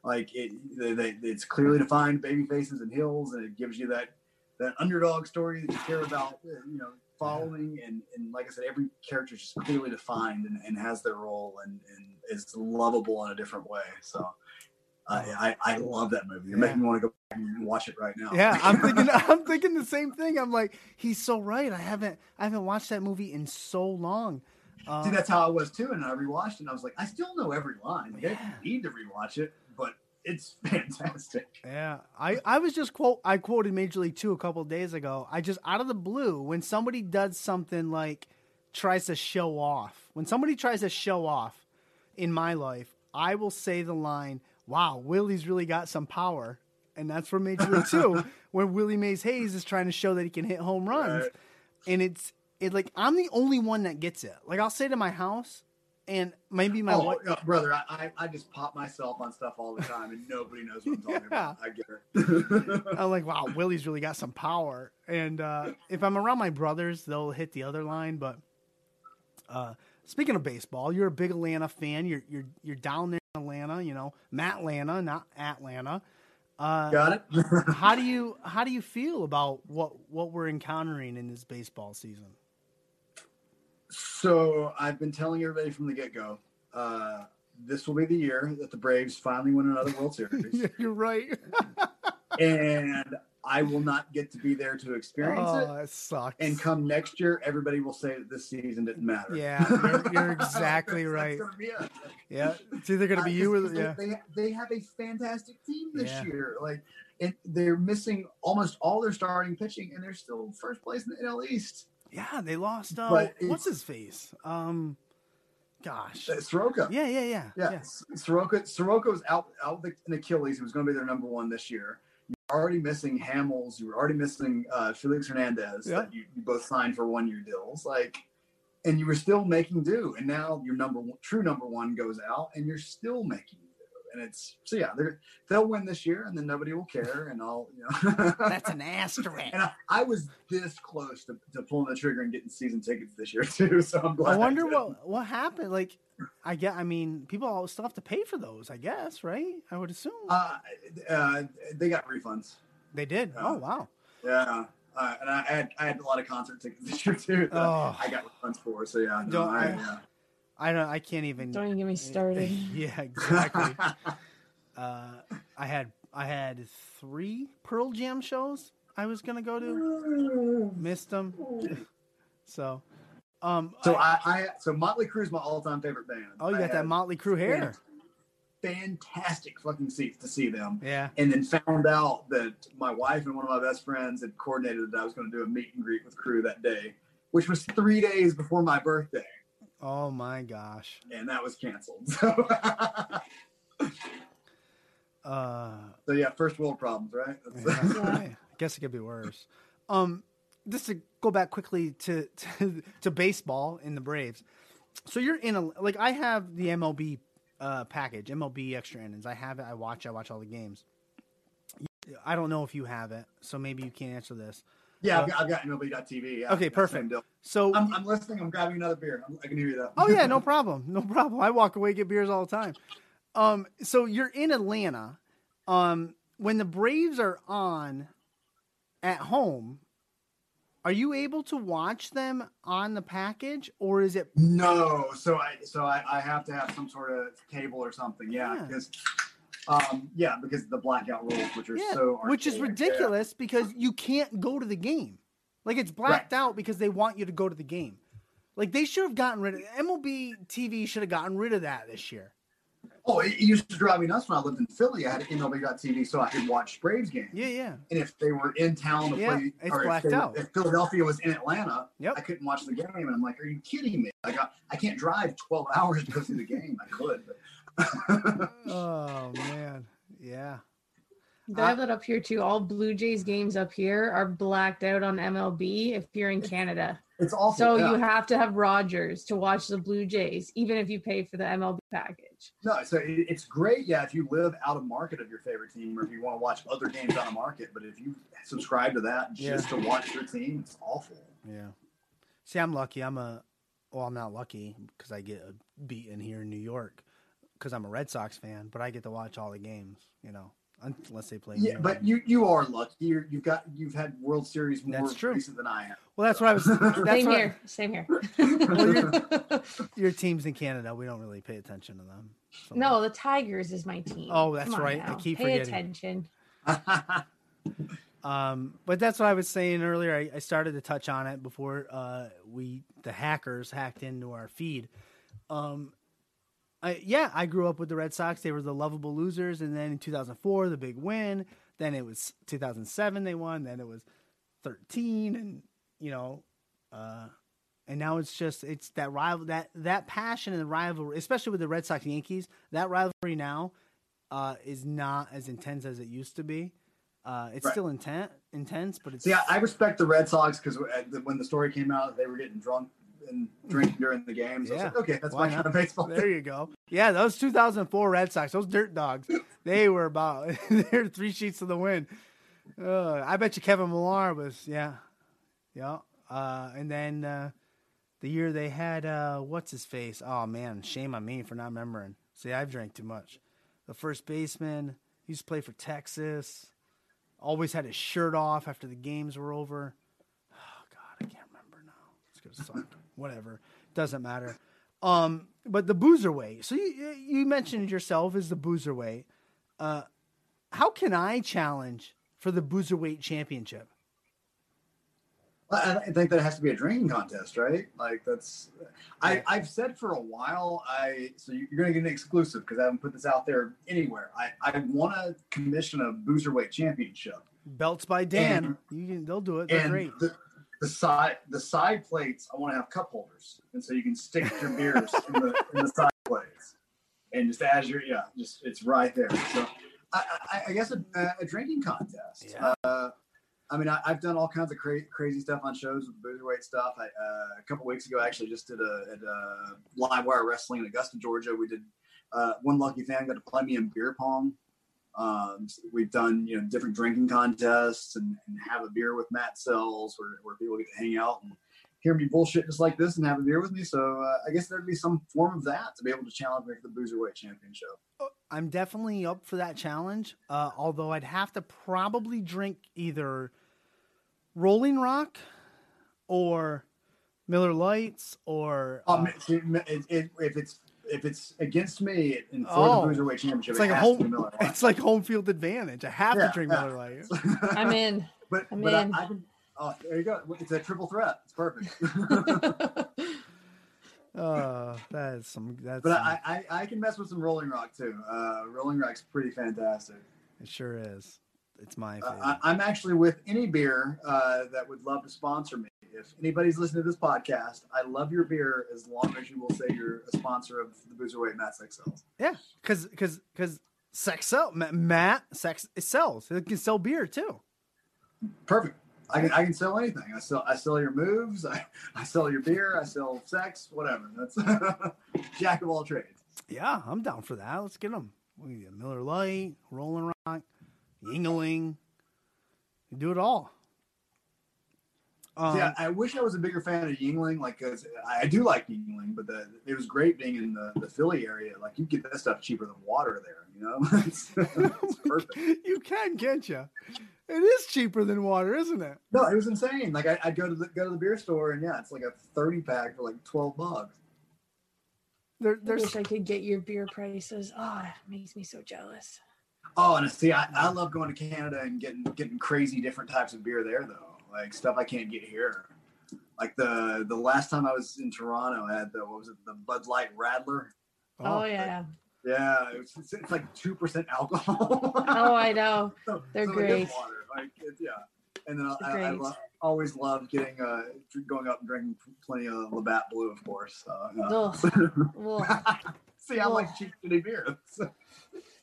Like it, they, they, it's clearly defined baby faces and heels, and it gives you that that underdog story that you care about. uh, You know, following and and like I said, every character is just clearly defined and, and has their role and and is lovable in a different way. So. I, I, I love that movie. You're Yeah. making me want to go back and watch it right now. yeah. I'm thinking, I'm thinking the same thing. I'm like, he's so right. I haven't, I haven't watched that movie in so long. Uh, See, that's how I was too. And I rewatched it and I was like, I still know every line. Like, I Yeah. didn't need to rewatch it, but it's fantastic. Yeah, I, I was just quote I quoted Major League Two a couple of days ago. I just out of the blue when somebody does something like tries to show off. When somebody tries to show off in my life, I will say the line, "Wow, Willie's really got some power," and that's from Major League Two when Willie Mays Hayes is trying to show that he can hit home runs, Right. and it's it like I'm the only one that gets it. Like I'll say to my house, and maybe my oh, wife. brother, I, I, just pop myself on stuff all the time and nobody knows what I'm talking Yeah. about. I get it. I'm like, wow, Willie's really got some power. And uh, if I'm around my brothers, they'll hit the other line. But uh, speaking of baseball, you're a big Atlanta fan. You're you're you're down there Atlanta. You know, Matt Atlanta, not Atlanta. Uh, Got it? how do you how do you feel about what what we're encountering in this baseball season? So I've been telling everybody from the get go, uh, this will be the year that the Braves finally win another World Series, you're right. and I will not get to be there to experience oh, it. that sucks. And come next year, everybody will say that this season didn't matter. Yeah, you're- you're exactly right. That's gonna be it. yeah, it's either gonna be Uh, you or the, yeah. They, they have a fantastic team this Yeah. year. Like, and they're missing almost all their starting pitching, and they're still first place in the NL East. Yeah, they lost. Uh, what's his face? Um, gosh. Uh, Soroka. Yeah, yeah, yeah, Yeah, yeah. Soroka. Soroka was out out with an Achilles. He was going to be their number one this year. Already missing Hamels. You were already missing uh, Felix Hernandez. Yeah. That you, you both signed for one year deals. Like, and you were still making do. And now your number one, true number one goes out, and you're still making do. And it's so yeah, they're, they'll win this year, and then nobody will care, and I'll you know. That's an asterisk. And I, I was this close to, to pulling the trigger and getting season tickets this year too. So I'm glad. I wonder did. what what happened. Like, I get. I mean, people all still have to pay for those. I guess, right? I would assume Uh, uh, they got refunds. they did. uh, Oh wow. Yeah, uh, and I had I had a lot of concert tickets this year too. That Oh. I got refunds for. So yeah, no, I, I- yeah. I don't. I can't even. Don't even get me started. yeah, exactly. uh, I had I had three Pearl Jam shows I was gonna go to. Missed them. So, um. so I- I, I so Motley Crue's my all time favorite band. oh, you I got that Motley Crue hair. Fantastic fucking seats to see them. Yeah. And then found out that my wife and one of my best friends had coordinated that I was going to do a meet and greet with Crue that day, which was three days before my birthday, Oh my gosh. and that was canceled. So, Uh. so yeah, first world problems, right? Yeah, I guess it could be worse. Um, just to go back quickly to, to to baseball in the Braves. So you're in a like I have the MLB uh, package, MLB extra innings. I have it. I watch. I watch all the games. I don't know if you have it, so maybe you can't answer this. Yeah, Uh, I've got, I've got MLB.TV. Yeah, Okay, perfect. So I'm, I'm listening. I'm grabbing another beer. I'm, I can hear you though. Oh yeah, no problem, no problem. I walk away get beers all the time. Um, so you're in Atlanta. Um, when the Braves are on at home, are you able to watch them on the package, or is it? No, so I so I, I have to have some sort of cable or something. Yeah, Yeah. Um yeah because the blackout rules, which are Yeah, so which is ridiculous because you can't go to the game. Like it's blacked out because they want you to go to the game. Like they should have gotten rid of MLB TV should have gotten rid of that this year. Oh, it, used to drive me nuts when I lived in Philly. I had MLB.TV so I could watch Braves games. Yeah, yeah. And if they were in town to Yeah, play, it's or if, blacked they out. if Philadelphia was in Atlanta, Yep. I couldn't watch the game. And I'm like, are you kidding me? Like, I, I can't drive 12 hours to go see the game. I could, but Oh man, yeah. I have that up here too. All Blue Jays games up here are blacked out on MLB if you're in Canada. it's awful. So yeah. you have to have Rogers to watch the Blue Jays, even if you pay for the MLB package. No, so it's great, yeah, if you live out of market of your favorite team, or if you want to watch other games out of market. But if you subscribe to that just to watch your team, it's awful. Yeah. See, I'm lucky. I'm a, well, I'm not lucky because I get a beaten here in New York because I'm a Red Sox fan, but I get to watch all the games, you know, unless they play. Yeah, but me. you you are lucky. You're, you've got you've had World Series more That's true. recent than I have. well, that's what I was. That's Same what, here. Same here. Well, your, your team's in Canada. We don't really pay attention to them. so- no, the Tigers is my team. Oh, that's Come on right. I keep pay forgetting. attention. Um, but that's what I was saying earlier. I, I started to touch on it before uh, we the hackers hacked into our feed. Um, I, yeah, I grew up with the Red Sox. They were the lovable losers, and then in 2004, the big win. Then it was 2007 they won. Then it was 13, and you know, uh, and now it's just it's that rival that that passion and the rivalry, especially with the Red Sox Yankees. That rivalry now uh, is not as intense as it used to be. Uh, it's Right. still intent, intense, but it's See, I, I respect the Red Sox because when the story came out, they were getting drunk and drinking during the games. I was Yeah. like, okay, that's Why my not? kind of baseball. there you go. Yeah, those 2004 Red Sox, those dirt dogs, they were about they're three sheets to the wind. Uh, I bet you Kevin Millar was yeah, yeah. Uh, and then uh, the year they had uh, what's his face? Oh man, shame on me for not remembering. See, I've drank too much. The first baseman he used to play for Texas. Always had his shirt off after the games were over. Oh God, I can't remember now. It's gonna suck. Whatever. doesn't matter. Um, but the boozerweight. So you you mentioned yourself as the boozerweight. Uh, how can I challenge for the boozerweight championship? I I think that has to be a drinking contest, right? Like that's, I I've said for a while. I so you're gonna get an exclusive because I haven't put this out there anywhere. I I want to commission a boozerweight championship, Belts by Dan. And- you can, they'll do it. They're great. the the side the side plates I want to have cup holders, and so you can stick your beers in the in the side plates, and just as you're yeah, just it's right there. So I I, I guess a, a drinking contest. Yeah. Uh, I mean, I, I've done all kinds of cra- crazy stuff on shows with boozerweight stuff. I, uh, a couple weeks ago, I actually just did a, at, uh, live wire wrestling in Augusta, Georgia. We did uh, one lucky fan got to play me in beer pong. Um, we've done you know different drinking contests and, and have a beer with Matt Sells, where, where people get to hang out and hear me bullshit just like this and have a beer with me. So uh, I guess there'd be some form of that to be able to challenge me for the Boozerweight Championship. I'm definitely up for that challenge. Uh, although I'd have to probably drink either Rolling Rock or Miller Lights or uh, Um, it, if it's if it's against me in for Oh. the Boozerweight Championship, it's it like a has to be home. Miller Lite. It's like home field advantage. I have Yeah, to drink yeah. Miller Lite. I'm in. But I'm but in. I can. Oh, there you go. It's a triple threat. It's perfect. Uh, that is some. That's but some- I, I I can mess with some Rolling Rock too. Uh, Rolling Rock's pretty fantastic. it sure is. It's my Uh. I, I'm actually with any beer uh, that would love to sponsor me. If anybody's listening to this podcast, I love your beer as long as you will say you're a sponsor of the Boozerweight Matt Sex Sells. yeah, because because because sex sell Ma- Matt sex it sells. It can sell beer too. Perfect. I can, I can sell anything. I sell I sell your moves. I, I sell your beer. I sell sex. Whatever. That's jack of all trades. Yeah, I'm down for that. Let's get them. We get Miller Lite, Rolling Rock, Yuengling. You do it all. Um, See, I, I wish I was a bigger fan of Yuengling. Like, 'cause I do like Yuengling, but the, it was great being in the, the Philly area. Like, you get that stuff cheaper than water there. You know, it's, it's perfect. you can, can't you? It is cheaper than water, isn't it? No, it was insane. Like, I, I'd go to the go to the beer store, and yeah, it's like a thirty pack for like twelve bucks. There, I wish I could get your beer prices. Oh, it makes me so jealous. Oh, and see, I, I love going to Canada and getting getting crazy different types of beer there, though. Like stuff I can't get here. Like the the last time I was in Toronto, I had the what was it, the Bud Light Radler. Oh, yeah. Yeah, it was, it's, it's like two percent alcohol. Oh, I know. So- They're so it is great. Water. Like, it's, yeah. And then I, They're I, I lo- always love getting uh going up and drinking plenty of Labatt Blue, of course. So, yeah. Ugh. Ugh. See, I like cheap shitty beer.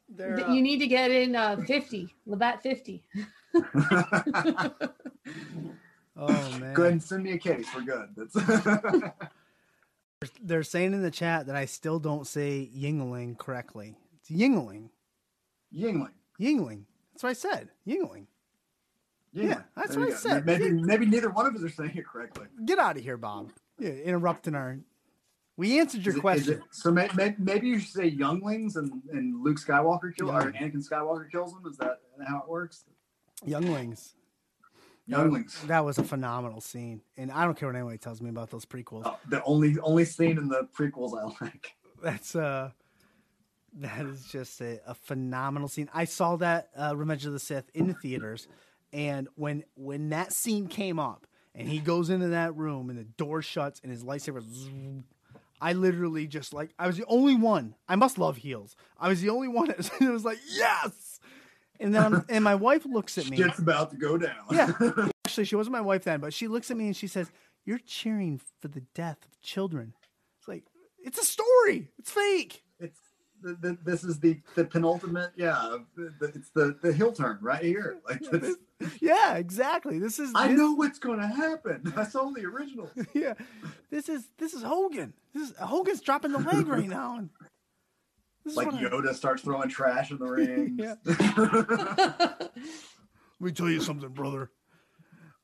They're, Th- uh, You need to get in uh, 50, Labatt 50. oh man. Go ahead and send me a case. We're good. That's They're saying in the chat that I still don't say Yuengling correctly. It's Yuengling. Yuengling. Yuengling. That's what I said. Yuengling. Yeah, Yeah, that's there what you I go. said. Maybe maybe neither one of us are saying it correctly. Get out of here, Bob. Yeah, interrupting our. We answered your Is question. it- so may, may, maybe you should say younglings and, and Luke Skywalker kill or Anakin Skywalker kills them. Is that how it works? Younglings. Younglings. That was a phenomenal scene, and I don't care what anybody tells me about those prequels. Oh, the only only scene in the prequels I like. That's uh, that is just a, a phenomenal scene. I saw that uh, Revenge of the Sith in the theaters, and when when that scene came up, and he goes into that room, and the door shuts, and his lightsaber. zoom, I literally just like I was the only one. I must love heels. I was the only one that was like yes, and then I'm, and my wife looks at me. Shit's about to go down. Yeah. Actually, she wasn't my wife then, but she looks at me and she says, You're cheering for the death of children. It's like, it's a story. It's fake. The, the, this is the the penultimate. Yeah, the, it's the the heel turn right here. Like this, Yeah, exactly. This is I this- know what's going to happen. I saw the original. Yeah. This is this is Hogan. This is Hogan's dropping the leg right now. And Like what I- Yoda starts throwing trash in the ring. Yeah. Let me tell you something, brother.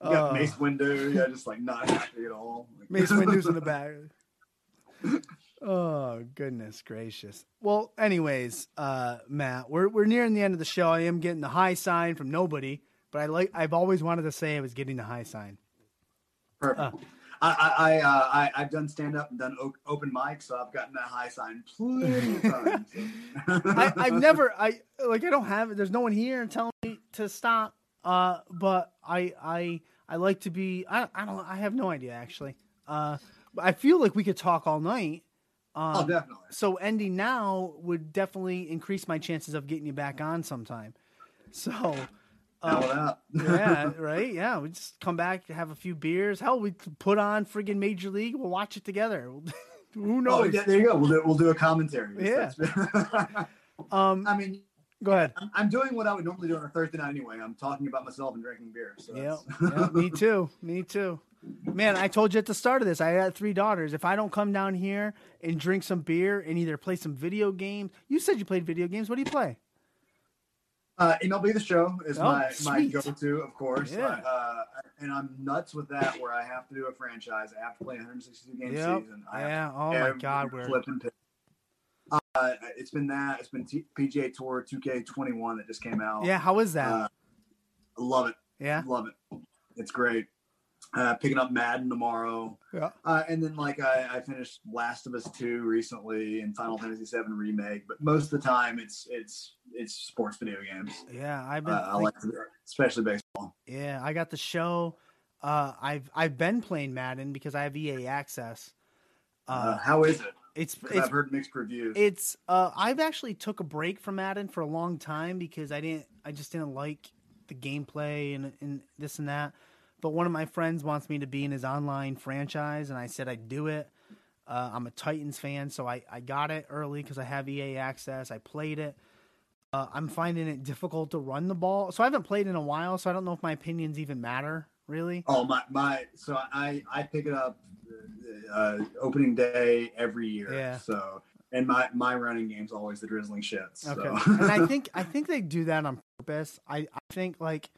You got Uh, Mace Windu, yeah, just like not happy at all. Mace Windu's in the back. Oh goodness gracious. Well, anyways, uh, Matt, we're we're nearing the end of the show. I am getting the high sign from nobody, but I like I've always wanted to say I was getting the high sign. Perfect. Uh, I I, uh, I I've done stand up and done open mic, so I've gotten that high sign plenty of times. I, I've never, I like, I don't have it. There's no one here telling me to stop. Uh, but I, I, I like to be. I, I don't. I have no idea actually. Uh, I feel like we could talk all night. Oh, Um, definitely. so ending now would definitely increase my chances of getting you back on sometime. So, uh, yeah. right. Yeah, we just come back, have a few beers. Hell, we put on friggin' Major League. We'll watch it together. Who Oh, knows? yeah, there you go. We'll do, we'll do a commentary. Yeah. Um, I mean, go ahead. I'm, I'm doing what I would normally do on a Thursday night anyway. I'm talking about myself and drinking beer. So Yeah, yeah, me too. Me too. Man, I told you at the start of this, I had three daughters. If I don't come down here and drink some beer and either play some video games, you said you played video games. What do you play? Uh, MLB The Show is Oh, my, my go-to, of course. Yeah. Uh, and I'm nuts with that, where I have to do a franchise. I have to play 162 game Yep. season. I have Yeah. Oh my God, we're flip and pick. Uh, it's been that. It's been T- PGA Tour 2K21 that just came out. yeah. How is that? Uh, love it. yeah. Love it. It's great. Uh, picking up Madden tomorrow. Yeah. Uh, and then like I, I finished Last of Us 2 recently and Final Fantasy 7 remake, but most of the time it's it's it's sports video games. Yeah. I've been. Uh, I like- especially baseball. yeah. I got the show. Uh, I've I've been playing Madden because I have EA access. Uh, Uh, how is it? it's it's I've heard mixed reviews. It's uh I've actually took a break from Madden for a long time because I didn't I just didn't like the gameplay and and this and that. But one of my friends wants me to be in his online franchise and I said I'd do it. Uh, I'm a Titans fan, so I, I got it early because I have EA access. I played it. Uh, I'm finding it difficult to run the ball, so I haven't played in a while. So I don't know if my opinions even matter really. oh my my! So I I pick it up uh, opening day every year. Yeah. So and my my running game's always the drizzling shits. Okay. So. and I think I think they do that on purpose. I, I think like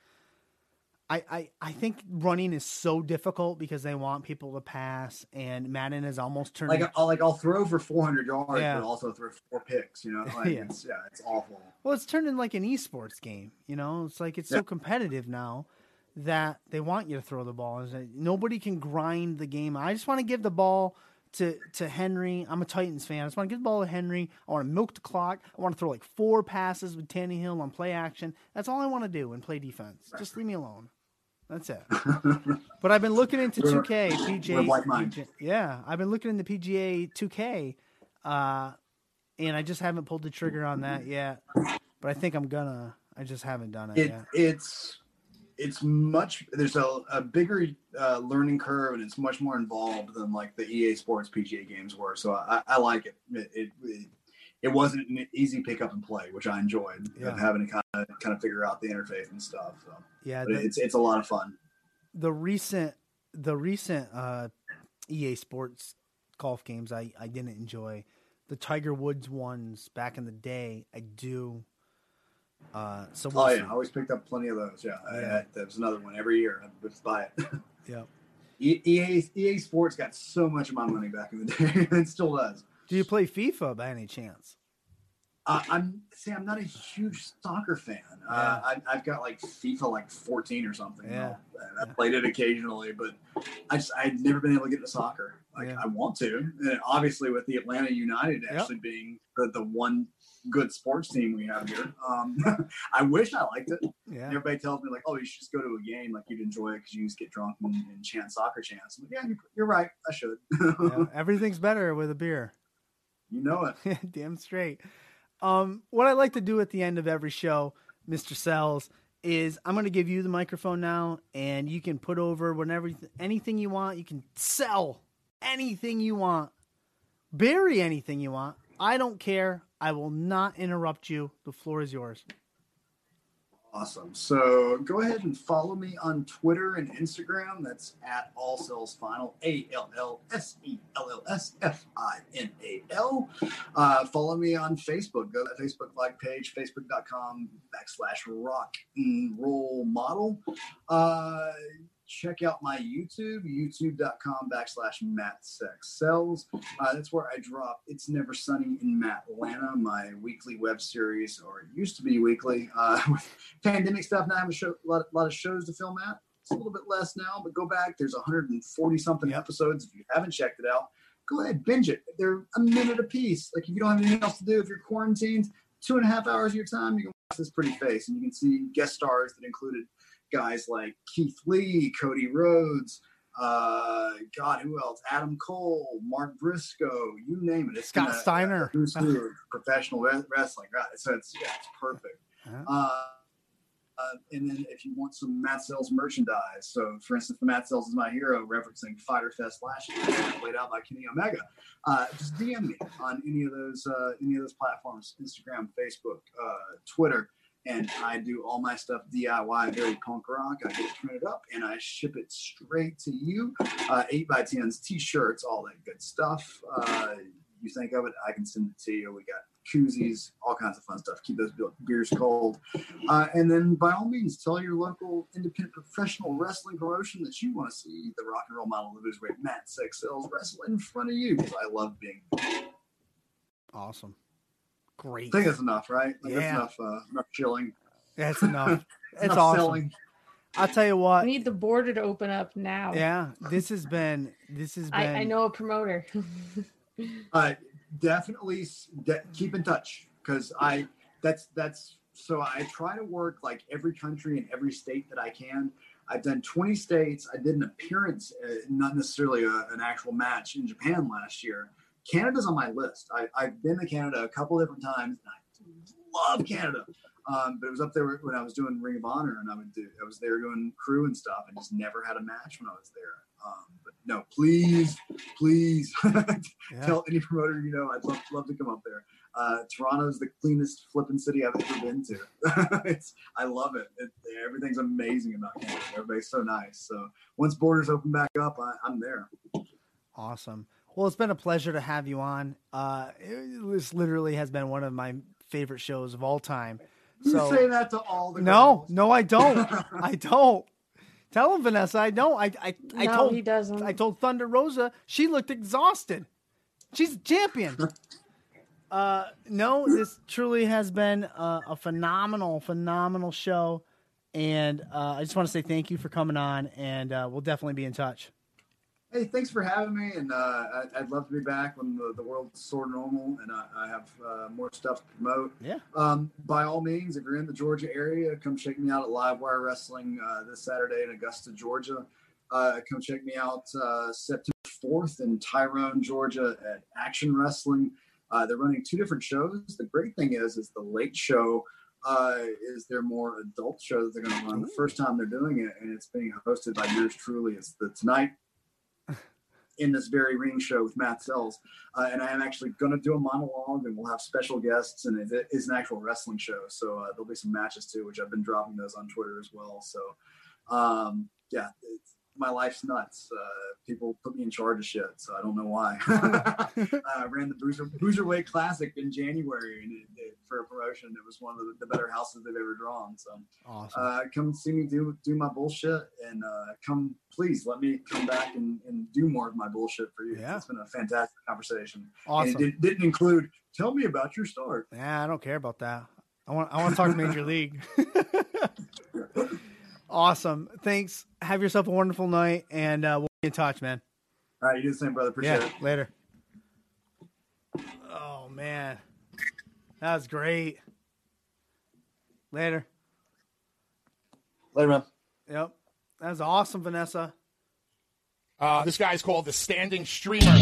I, I I think running is so difficult because they want people to pass and Madden is almost turned like I'll like I'll throw for 400 yards, Yeah. but also throw four picks. You know, like Yeah. it's yeah, it's awful. well it's turned into like an esports game, you know? It's like it's so competitive now that they want you to throw the ball. Like, nobody can grind the game. I just want to give the ball to to Henry. I'm a Titans fan. I just want to give the ball to Henry. I want to milk the clock. I want to throw like four passes with Tannehill on play action. That's all I want to do and play defense. Just leave me alone. That's it. But I've been looking into 2K, PGA. PGA yeah, I've been looking into PGA 2K, uh, and I just haven't pulled the trigger on that yet. But I think I'm gonna. I just haven't done it, It yet. it's it's much there's a, a bigger uh, learning curve and it's much more involved than like the EA Sports PGA games were. So I, I like it. It, it. it it wasn't an easy pick up and play, which I enjoyed Yeah. of having to kind of kind of figure out the interface and stuff. So Yeah, the, it's it's a lot of fun. the recent the recent uh, EA Sports golf games I I didn't enjoy. The Tiger Woods ones back in the day, I do. Uh, so we'll Oh see. yeah, I always picked up plenty of those. Yeah, I- Yeah. I, there was another one every year. I would buy it. Yeah. EA EA Sports got so much of my money back in the day, and still does. Do you play FIFA by any chance? Uh, I'm see, I'm not a huge soccer fan. Uh, I, I've got like FIFA like 14 or something. Yeah. I, played it occasionally, but I just I've never been able to get into soccer. Like Yeah. I want to, and obviously with the Atlanta United Yep. actually being the, the one good sports team we have here, um, I wish I liked it. Yeah. Everybody tells me like, oh, you should just go to a game, like you'd enjoy it because you just get drunk and, and chant soccer chants. I'm like, yeah, you're, you're right. I should. yeah. Everything's better with a beer. You know it. Damn straight. Um, what I like to do at the end of every show, Mr. Sells, is I'm going to give you the microphone now, and you can put over whenever anything you want. You can sell anything you want, bury anything you want. I don't care. I will not interrupt you. The floor is yours. Awesome. So go ahead and follow me on Twitter and Instagram. That's at All Sells Final, A L L S E L L S F I N A L. Uh, follow me on Facebook. Go to the Facebook like page, facebook.com backslash rock and roll model. Uh, check out my YouTube, youtube.com backslash Matt Sex Sells. Uh, that's where I drop It's Never Sunny in Matt Atlanta, my weekly web series, or it used to be weekly. Uh, with pandemic stuff, now I have a, show, a lot, lot of shows to film at. It's a little bit less now, but go back. There's 140 something episodes. If you haven't checked it out, go ahead, binge it. They're a minute a piece. Like if you don't have anything else to do, if you're quarantined, two and a half hours of your time, you can watch this pretty face, and you can see guest stars that included guys like Keith Lee, Cody Rhodes. Uh, God, who else? Adam Cole, Mark Briscoe, you name it. It's Scott been a- Steiner. who's who professional wrestling. Right. So it's yeah, it's perfect. Yeah. Uh, uh, and then if you want some Matt Sells merchandise, so for instance, the Matt Sells is my hero, referencing Fyter Fest last year, laid out by Kenny Omega. Uh, just DM me on any of those uh, any of those platforms: Instagram, Facebook, uh, Twitter, and I do all my stuff DIY, very punk rock. I get it printed up and I ship it straight to you. Uh, eight by tens, t-shirts, all that good stuff. Uh, you think of it, I can send it to you. We got koozies, all kinds of fun stuff. Keep those beers cold. Uh, and then by all means, tell your local independent professional wrestling promotion that you want to see the rock and roll model of Israel Matt Sex Sells wrestle in front of you because I love being. Awesome. Great. I think that's enough, right? Like, Yeah. That's enough, uh, enough chilling. That's enough. It's enough awesome. selling. I'll tell you what. We need the border to open up now. Yeah, this has been this has been. I, I know a promoter. uh, definitely de- keep in touch because I that's that's so I try to work like every country and every state that I can. I've done 20 states. I did an appearance, uh, not necessarily a, an actual match in Japan last year. Canada's on my list. I, I've been to Canada a couple different times. And I love Canada, um, but it was up there when I was doing Ring of Honor, and I would do. I was there doing crew and stuff, and just never had a match when I was there. Um, but no, please, please Yeah. tell any promoter you know I'd love, love to come up there. Uh, Toronto's the cleanest flipping city I've ever been to. it's I love it. it. Everything's amazing about Canada. Everybody's so nice. So once borders open back up, I, I'm there. Awesome. Well, it's been a pleasure to have you on. Uh, it, this literally has been one of my favorite shows of all time. You So say that to all the no, girls. no, I don't. I don't. Tell him, Vanessa. I don't. I I, I no, told he doesn't. I told Thunder Rosa she looked exhausted. She's a champion. uh, no, this truly has been a, a phenomenal, phenomenal show, and uh, I just want to say thank you for coming on, and uh, we'll definitely be in touch. Hey, thanks for having me, and uh, I, I'd love to be back when the, the world's sort of normal and I, I have uh, more stuff to promote. Yeah. Um, by all means, if you're in the Georgia area, come check me out at Livewire Wrestling uh, this Saturday in Augusta, Georgia. Uh, come check me out uh, September 4th in Tyrone, Georgia at Action Wrestling. Uh, they're running two different shows. The great thing is, is the late show uh, is their more adult show that they're going to run. The first time they're doing it, and it's being hosted by yours truly. It's the Tonight in this very ring show with Matt Sells. Uh, and I am actually going to do a monologue and we'll have special guests and it is an actual wrestling show. So uh, there'll be some matches too, which I've been dropping those on Twitter as well. So um, yeah, it's, my life's nuts. Uh, people put me in charge of shit, so I don't know why. I ran the Boozer, Boozerweight Classic in January and it, it, for a promotion. It was one of the, the better houses they've ever drawn. So Awesome. uh, come see me do do my bullshit and uh, come please let me come back and, and do more of my bullshit for you. Yeah. It's been a fantastic conversation. awesome. And it did, didn't include tell me about your start. Yeah, I don't care about that. I want I want to talk Major League. awesome. Thanks. Have yourself a wonderful night, and uh, we'll be in touch, man. All right, you do the same, brother. Appreciate yeah. it. Later. Oh man, that was great. Later. Later, man. Yep. That was awesome, Vanessa. Uh, this guy's called the Standing Streamer.